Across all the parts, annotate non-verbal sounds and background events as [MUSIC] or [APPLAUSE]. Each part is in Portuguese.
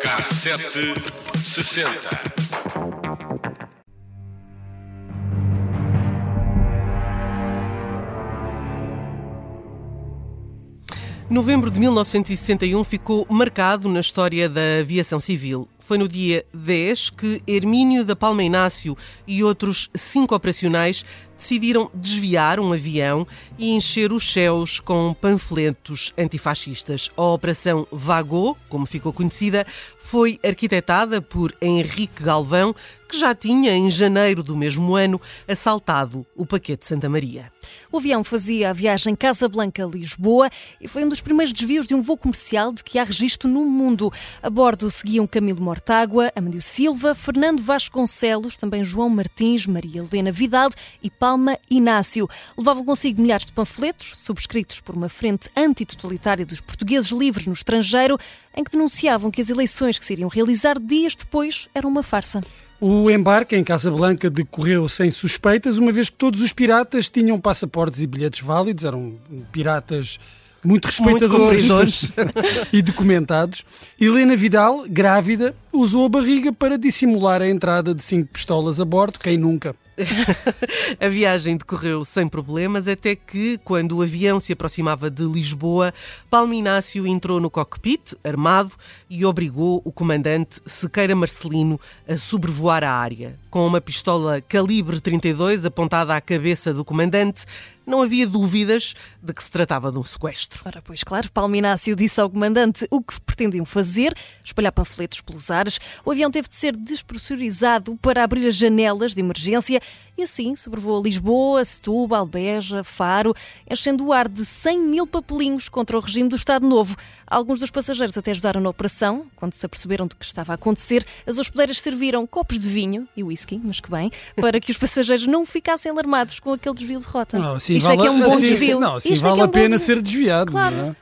Cassete sessenta. Novembro de 1961 ficou marcado na história da aviação civil. Foi no dia 10 que Hermínio da Palma Inácio e outros cinco operacionais decidiram desviar um avião e encher os céus com panfletos antifascistas. A Operação Vagô, como ficou conhecida, foi arquitetada por Henrique Galvão, que já tinha, em janeiro do mesmo ano, assaltado o Paquete Santa Maria. O avião fazia a viagem Casablanca-Lisboa e foi um dos primeiros desvios de um voo comercial de que há registro no mundo. A bordo seguiam Camilo Mortágua, Amandio Silva, Fernando Vasconcelos, também João Martins, Maria Helena Vidal e Palma Inácio. Levavam consigo milhares de panfletos, subscritos por uma frente antitotalitária dos portugueses livres no estrangeiro, em que denunciavam que as eleições que se iriam realizar dias depois eram uma farsa. O embarque em Casablanca decorreu sem suspeitas, uma vez que todos os piratas tinham passaportes e bilhetes válidos, eram piratas muito respeitadores Muito [LAUGHS] e documentados. Helena Vidal, grávida, usou a barriga para dissimular a entrada de cinco pistolas a bordo, quem nunca? [LAUGHS] a viagem decorreu sem problemas, até que, quando o avião se aproximava de Lisboa, Palme Inácio entrou no cockpit, armado, e obrigou o comandante Sequeira Marcelino a sobrevoar a área. Com uma pistola calibre 32 apontada à cabeça do comandante, não havia dúvidas de que se tratava de um sequestro. Ora, pois claro, Palminácio disse ao comandante o que pretendiam fazer, espalhar panfletos pelos ares. O avião teve de ser despressurizado para abrir as janelas de emergência e assim sobrevoou Lisboa, Setúbal, Beja, Faro, enchendo o ar de 100 mil papelinhos contra o regime do Estado Novo. Alguns dos passageiros até ajudaram na operação. Quando se aperceberam do que estava a acontecer, as hospedeiras serviram copos de vinho e whisky, mas que bem, para que os [LAUGHS] passageiros não ficassem alarmados com aquele desvio de rota. Não, assim Isto vale, é que é um bom assim, desvio. Não, assim Isto vale é que é a um bom pena desvio. ser desviado. Claro. não é?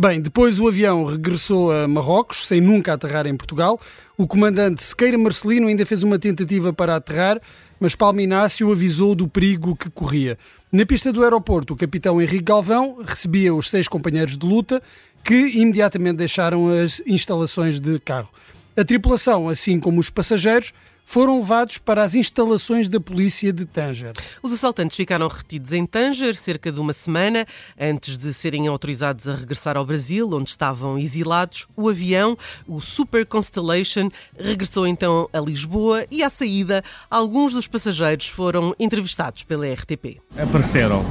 Bem, depois o avião regressou a Marrocos, sem nunca aterrar em Portugal. O comandante Sequeira Marcelino ainda fez uma tentativa para aterrar, mas Palme Inácio avisou do perigo que corria. Na pista do aeroporto, o capitão Henrique Galvão recebia os seis companheiros de luta que imediatamente deixaram as instalações de carro. A tripulação, assim como os passageiros, foram levados para as instalações da polícia de Tanger. Os assaltantes ficaram retidos em Tanger cerca de uma semana antes de serem autorizados a regressar ao Brasil, onde estavam exilados. O avião, o Super Constellation, regressou então a Lisboa e, à saída, alguns dos passageiros foram entrevistados pela RTP. apareceram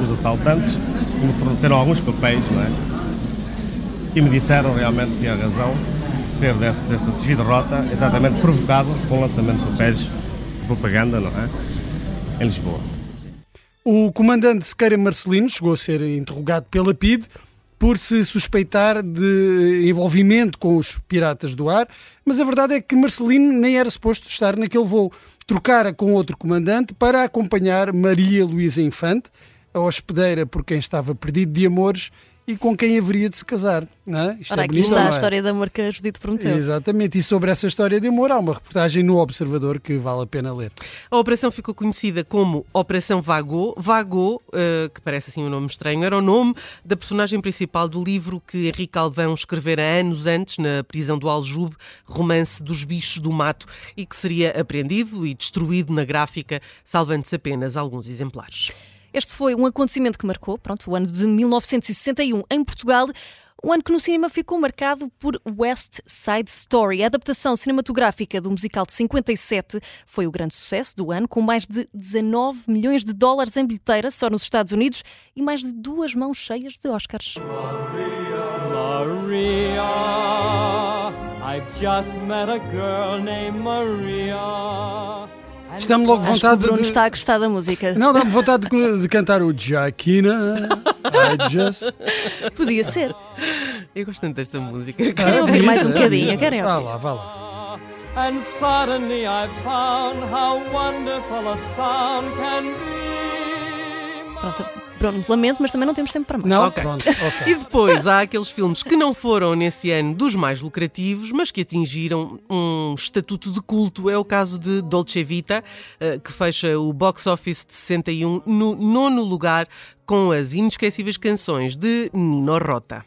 os assaltantes, que me forneceram alguns papéis, não é? E me disseram realmente que tinha razão ser desse, desse desvio de rota, exatamente provocado com o lançamento de papéis de propaganda, não é? Em Lisboa. O comandante Sequeira Marcelino chegou a ser interrogado pela PIDE por se suspeitar de envolvimento com os piratas do ar, mas a verdade é que Marcelino nem era suposto estar naquele voo. Trocara com outro comandante para acompanhar Maria Luísa Infante, a hospedeira por quem estava perdido de amores e com quem haveria de se casar. Não é? Isto Ora, é aqui bonito, está não a é? história de amor que a Judite prometeu. Exatamente, e sobre essa história de amor há uma reportagem no Observador que vale a pena ler. A operação ficou conhecida como Operação Vagô. Vagô, eh, que parece assim um nome estranho, era o nome da personagem principal do livro que Henrique Calvão escrevera anos antes, na prisão do Aljube, Romance dos Bichos do Mato, e que seria apreendido e destruído na gráfica, salvando-se apenas alguns exemplares. Este foi um acontecimento que marcou pronto, o ano de 1961 em Portugal. Um ano que no cinema ficou marcado por West Side Story. A adaptação cinematográfica do musical de 57 foi o grande sucesso do ano, com mais de 19 milhões de dólares em bilheteira só nos Estados Unidos e mais de duas mãos cheias de Oscars. Maria, I've just met a girl named Maria. Está-me logo Acho que o vontade Bruno de... está a gostar da música. Não, dá-me vontade de, de cantar o Jaquina. I just... Podia ser. Eu gosto tanto desta música. Querem ouvir mais um É bocadinho? bonita. Querem Vá ouvir? lá, vá lá. And suddenly I found how wonderful a sound can be. Pronto, pronto, lamento, mas também não temos tempo para mais. Não? Ok. Pronto, [LAUGHS] ok. E depois há aqueles filmes que não foram nesse ano dos mais lucrativos, mas que atingiram um estatuto de culto. É o caso de Dolce Vita, eh, que fecha o box office de 61 no nono lugar com as inesquecíveis canções de Nino Rota.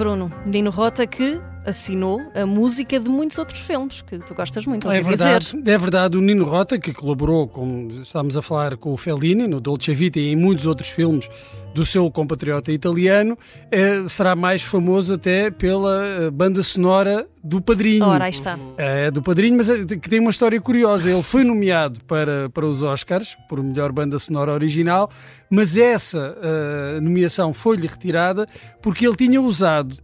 Bruno, Nino Rota que assinou a música de muitos outros filmes que tu gostas muito, É verdade, dizer. é verdade. O Nino Rota, que colaborou, como estamos a falar, com o Fellini, no Dolce Vita e em muitos outros filmes do seu compatriota italiano, eh, será mais famoso até pela eh, banda sonora do Padrinho. Ora, aí está. É do Padrinho, mas é, que tem uma história curiosa. Ele foi nomeado para, para os Oscars por melhor banda sonora original, mas essa eh, nomeação foi-lhe retirada porque ele tinha usado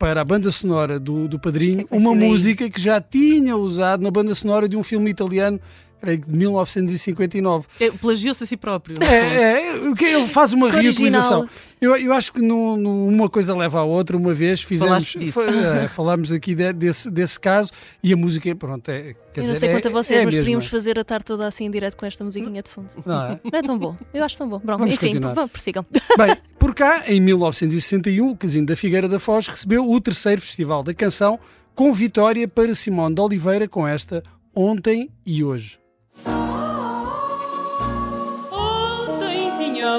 para a banda sonora do, do Padrinho É uma música que já tinha usado na banda sonora de um filme italiano, creio que de 1959. É, Plagiou-se a si próprio. fundo. É, é, o que ele faz uma reutilização. Eu, eu acho que no- no- uma coisa leva à outra. Uma vez fizemos, foi, é, falámos aqui de- desse, desse caso e a música, pronto, é, quer Eu não dizer, sei é- quanto a vocês, é mas podíamos fazer a tarde toda assim em direto com esta musiquinha de fundo. Não é? Não é tão bom. Eu acho tão bom. Pronto, Vamos enfim, continuar. vamos, prossigam. Bem, por cá, em 1961, o Casino da Figueira da Foz recebeu o terceiro Festival da Canção com vitória para Simone de Oliveira com esta Ontem e Hoje.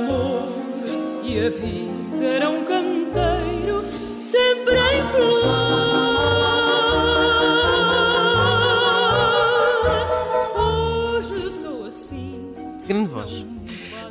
Amor e a vida era um canteiro sempre em flor. Hoje sou assim. Grande voz.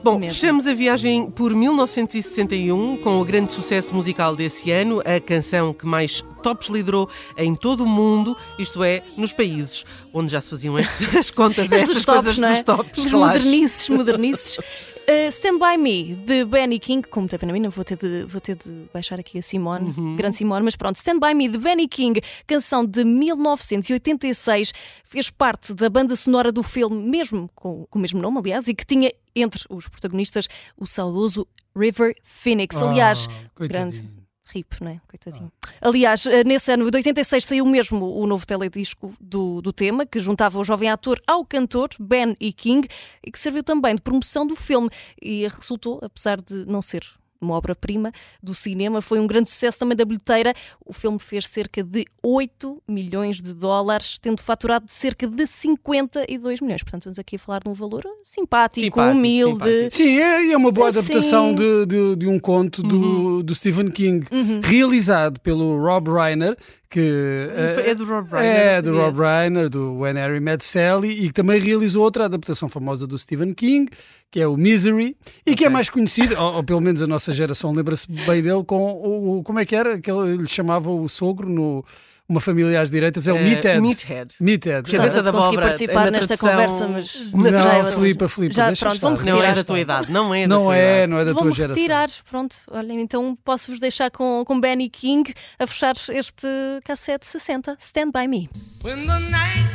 Bom, Mesmo. fechamos a viagem por 1961 com o grande sucesso musical desse ano, a canção que mais tops liderou em todo o mundo, isto é, nos países onde já se faziam as, [LAUGHS] as contas estas tops, coisas é? dos tops. Os claro. modernices, modernices. [LAUGHS] Uh, Stand By Me, de Benny King, como tem pena a mim, não vou ter de, vou ter de baixar aqui a Simone, Uhum. grande Simone, mas pronto, Stand By Me, de Benny King, canção de 1986, fez parte da banda sonora do filme, mesmo com, com o mesmo nome, aliás, e que tinha entre os protagonistas o saudoso River Phoenix. Aliás, Ah, grande. RIP, não é? Coitadinho. Aliás, eh, nesse ano de 86 saiu mesmo o novo teledisco do, do tema, que juntava o jovem ator ao cantor, Ben E. King, e que serviu também de promoção do filme. E resultou, apesar de não ser uma obra-prima do cinema, foi um grande sucesso também da bilheteira. O filme fez cerca de 8 milhões de dólares, tendo faturado cerca de 52 milhões. Portanto, estamos aqui a falar de um valor simpático, Simpático, humilde. simpático. Sim, é, é uma boa Assim. adaptação de, de, de um conto do, Uhum. do Stephen King, realizado pelo Rob Reiner, que É do Rob Reiner, É, do. Rob Reiner, do When Harry Met Sally, e que também realizou outra adaptação famosa do Stephen King, que é o Misery, e que é mais conhecido, ou, ou pelo menos a nossa geração lembra-se bem dele, com o, como é que era? Que ele chamava o sogro no Uma Família às Direitas, é o Eh, Meathead. Meathead. Meathead. Cabeça da abóbora, participar nesta tradução- conversa, mas Não, já é- Filipa, Filipa, já, deixa pronto, vamos Não é retirar. da tua idade, não é da Não tua é, idade. não é da tua Vamos geração. retirar, pronto. Olhem, então posso-vos deixar com, com Benny King a fechar este cassete 60, Stand By Me. When the night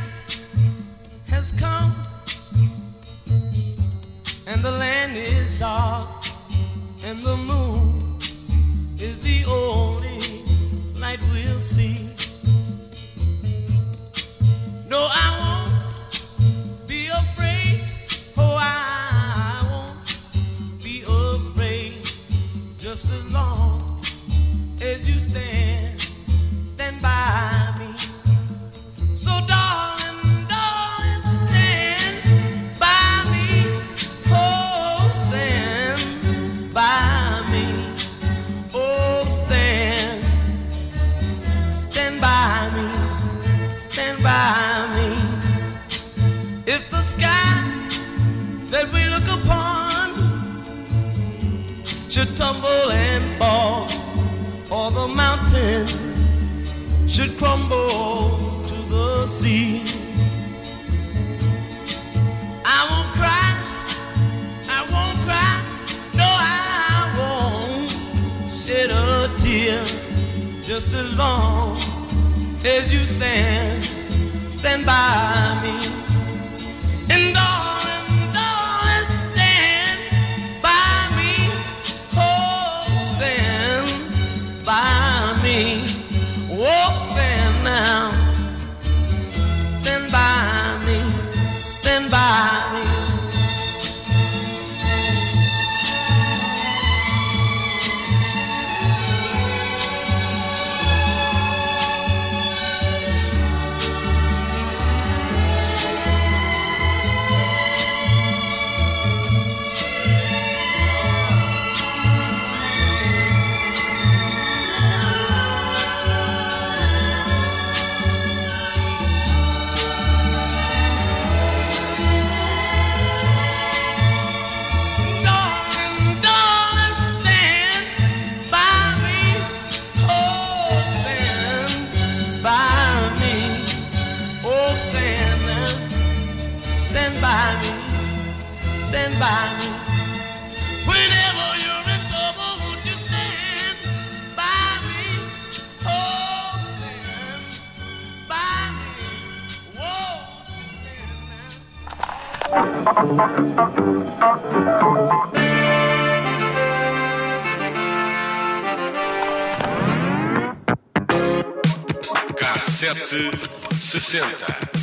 has come and the land is dark and the moon is the only light we'll see. Just as long just as long as you stand, stand by me. And darling, Cassete 60.